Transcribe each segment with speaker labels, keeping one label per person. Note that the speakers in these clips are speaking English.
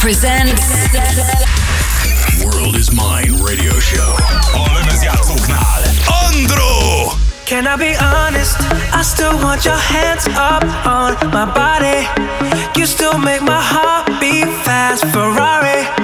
Speaker 1: presents
Speaker 2: World is Mine radio show.
Speaker 3: Olemme játszó knál. Andro!
Speaker 4: Can I be honest? I still want your hands up on my body. You still make my heart beat fast, Ferrari.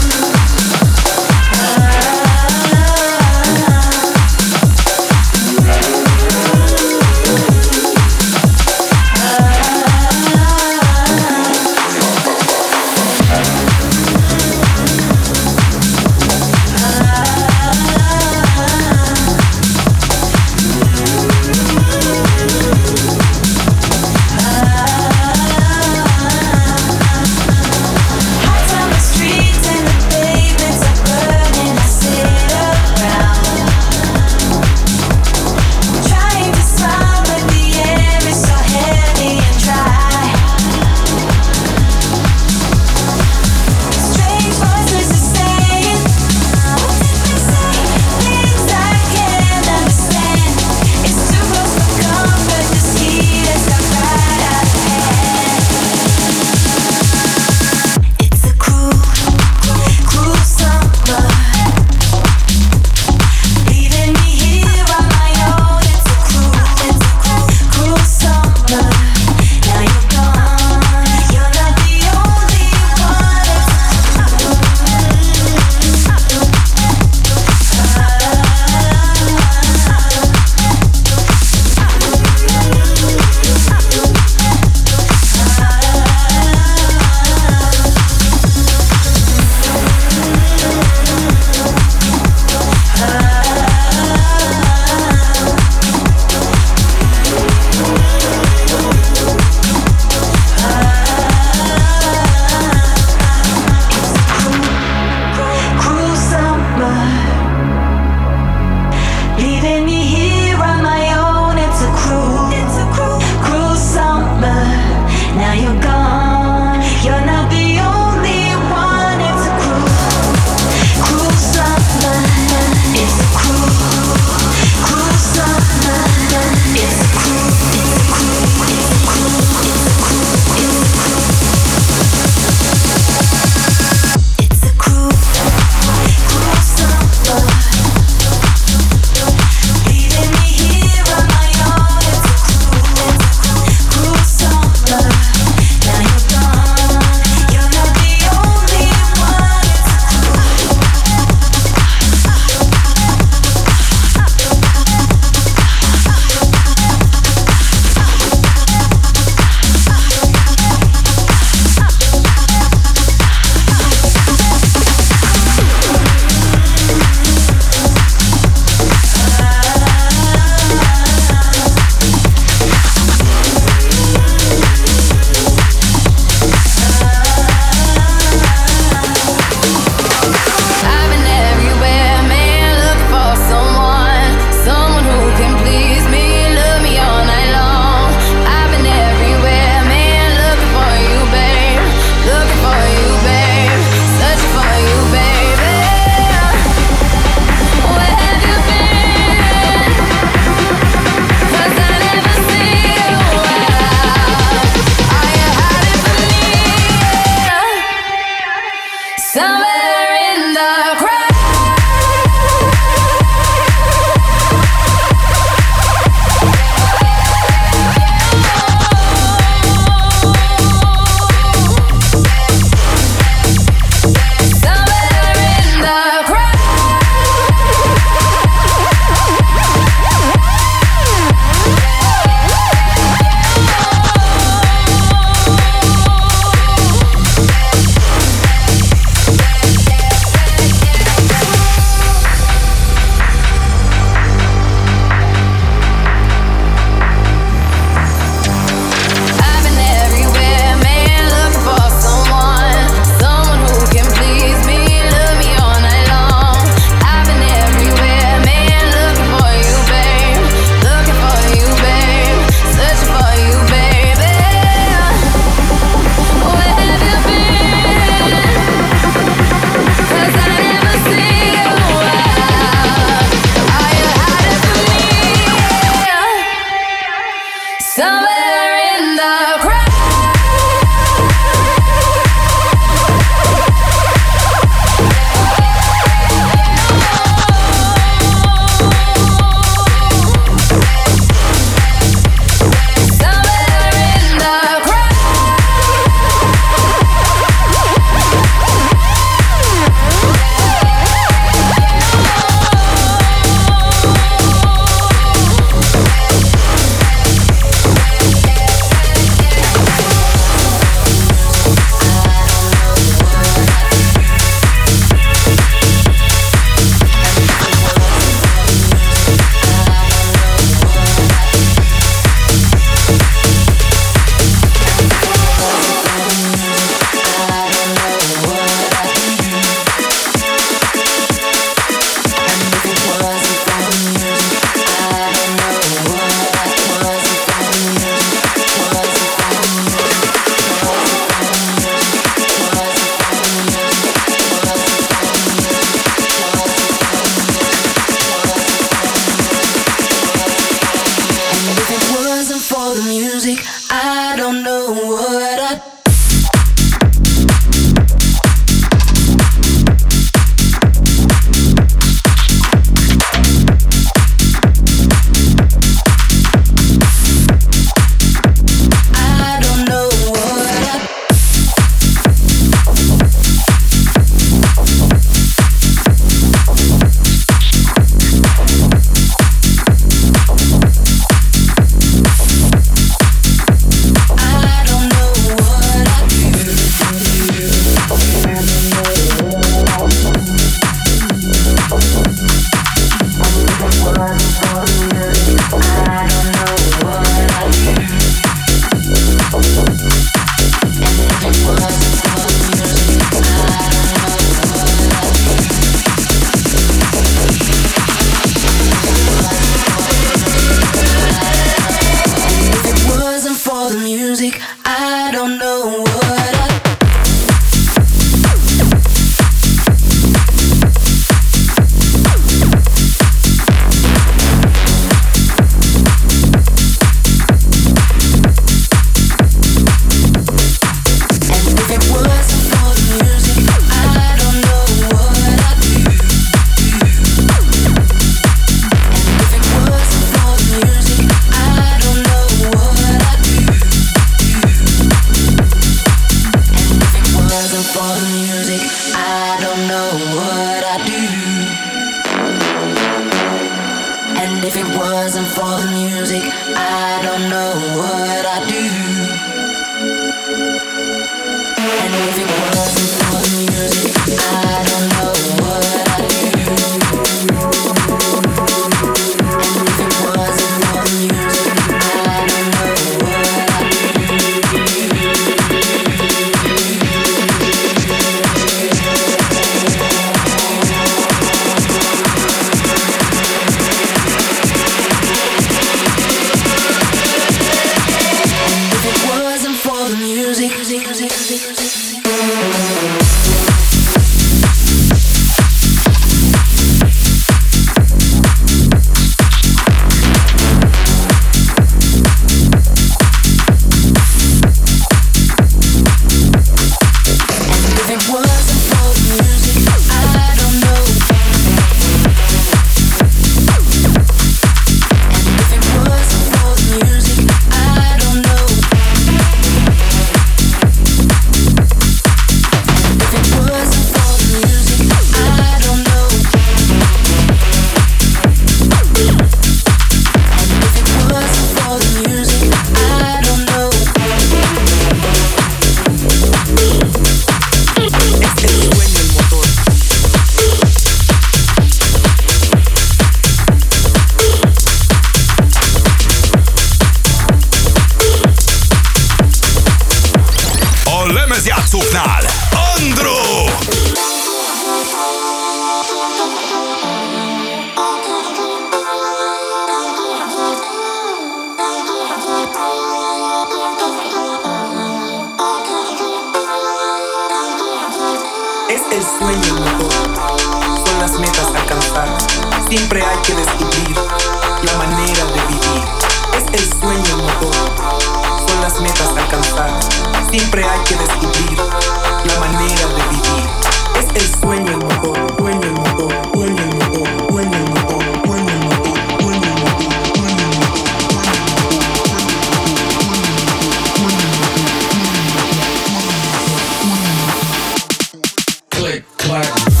Speaker 5: click, clack.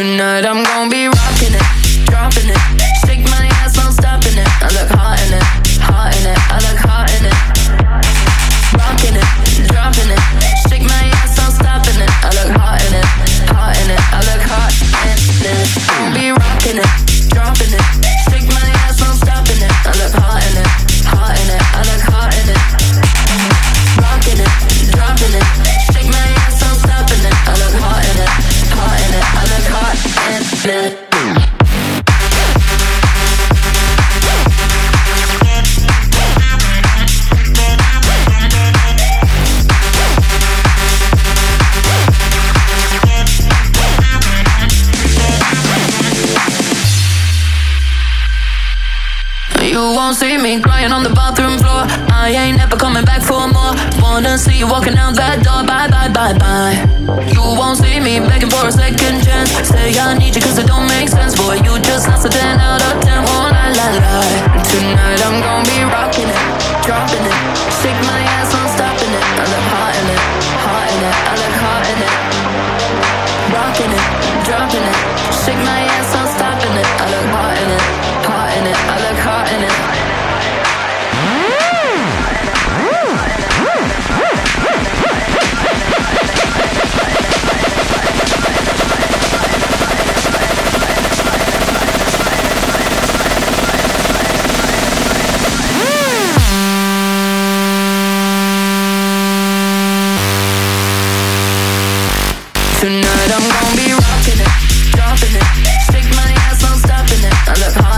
Speaker 6: Tonight I'm gonna be gon' be rocking it, dropping it. Shake my ass, I'm it. I look hot.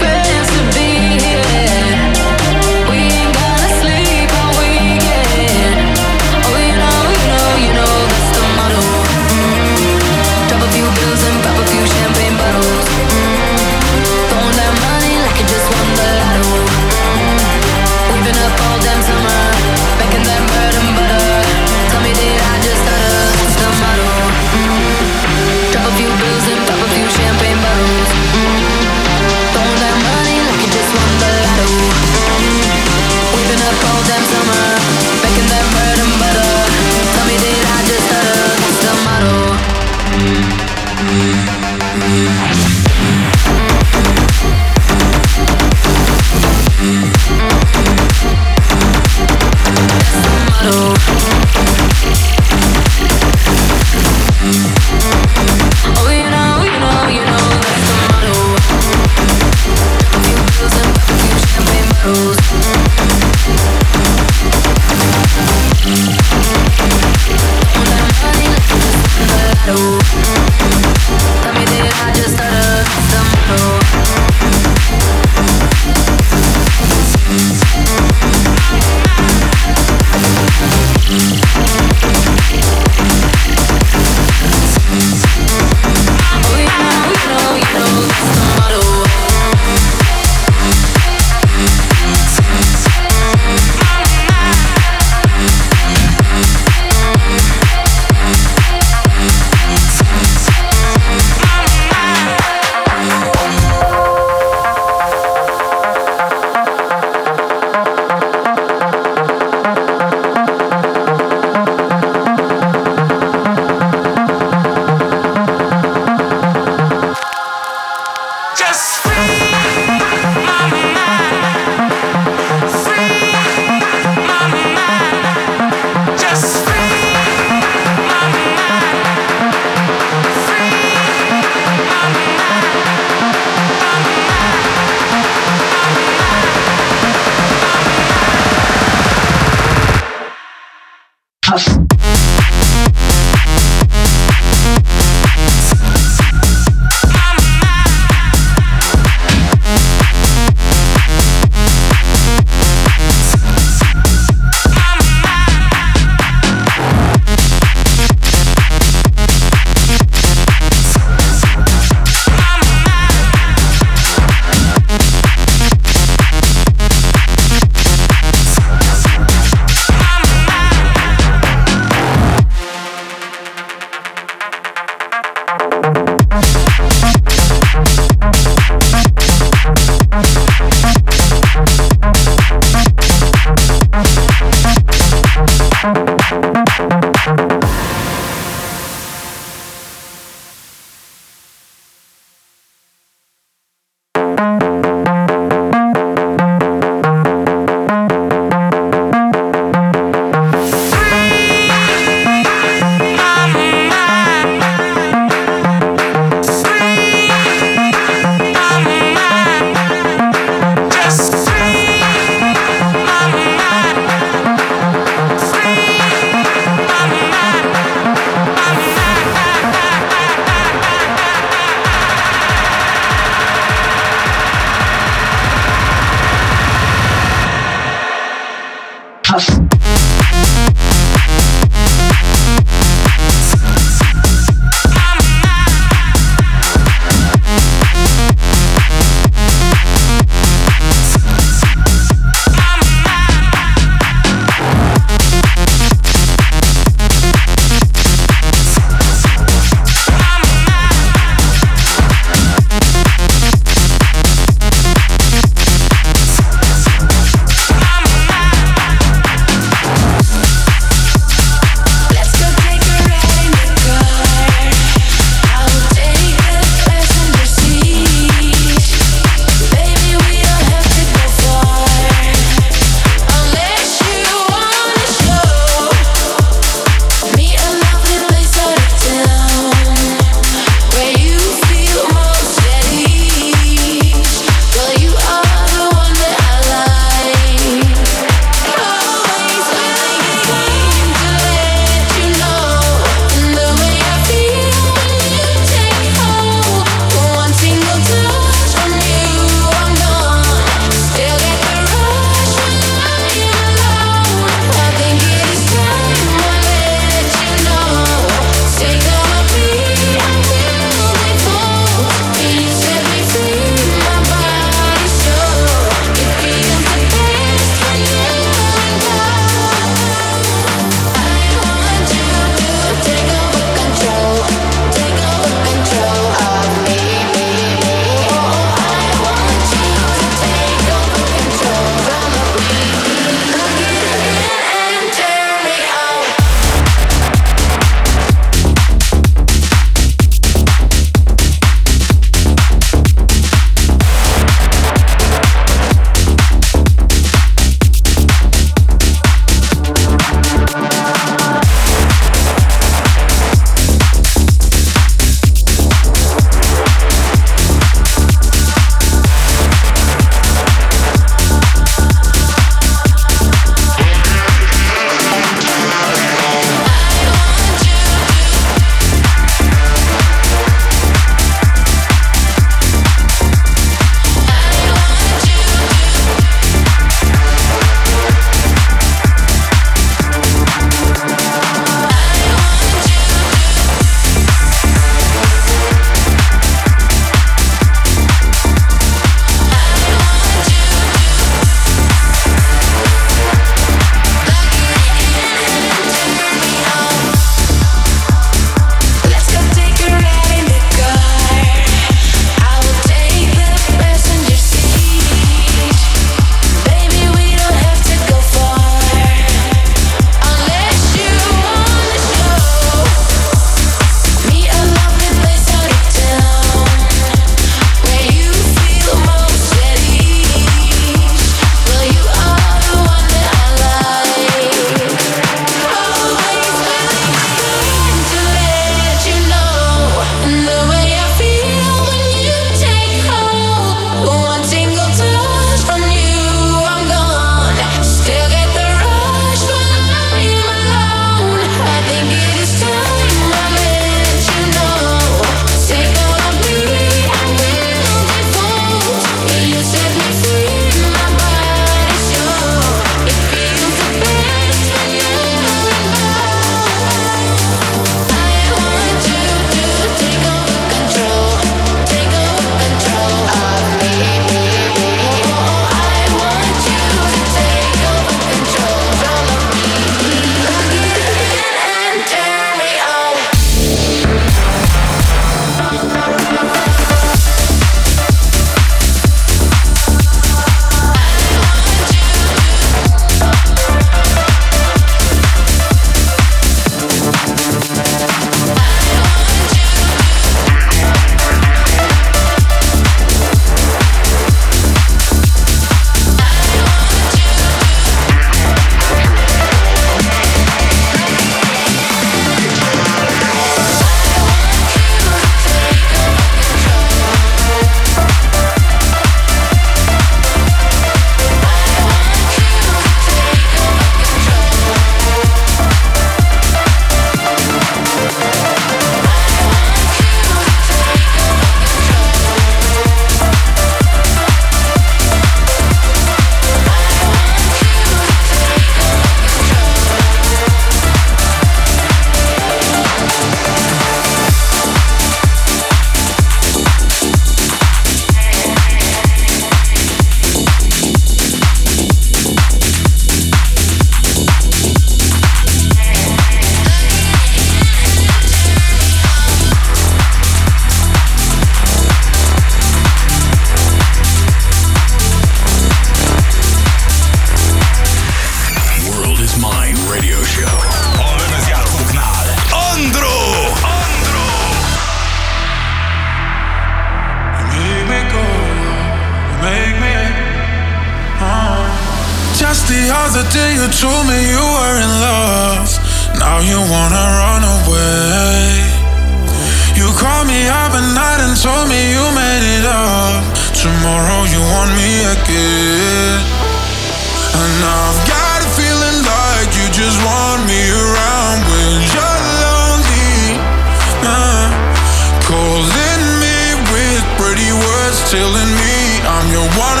Speaker 6: you wanna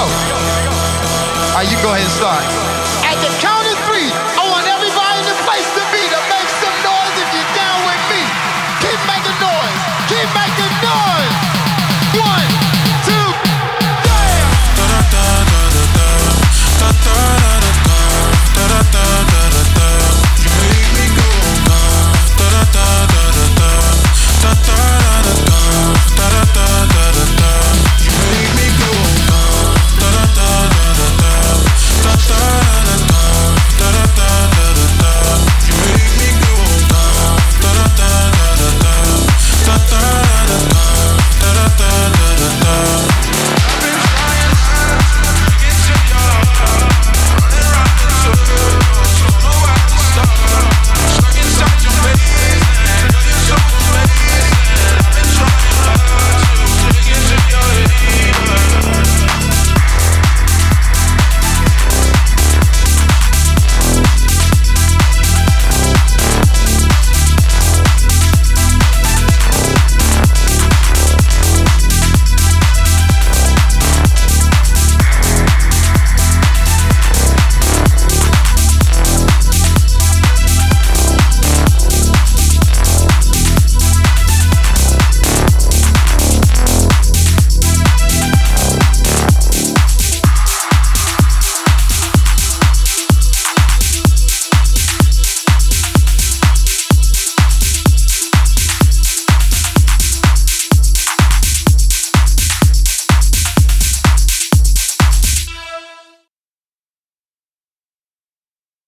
Speaker 7: go.
Speaker 8: All right, you go ahead and start.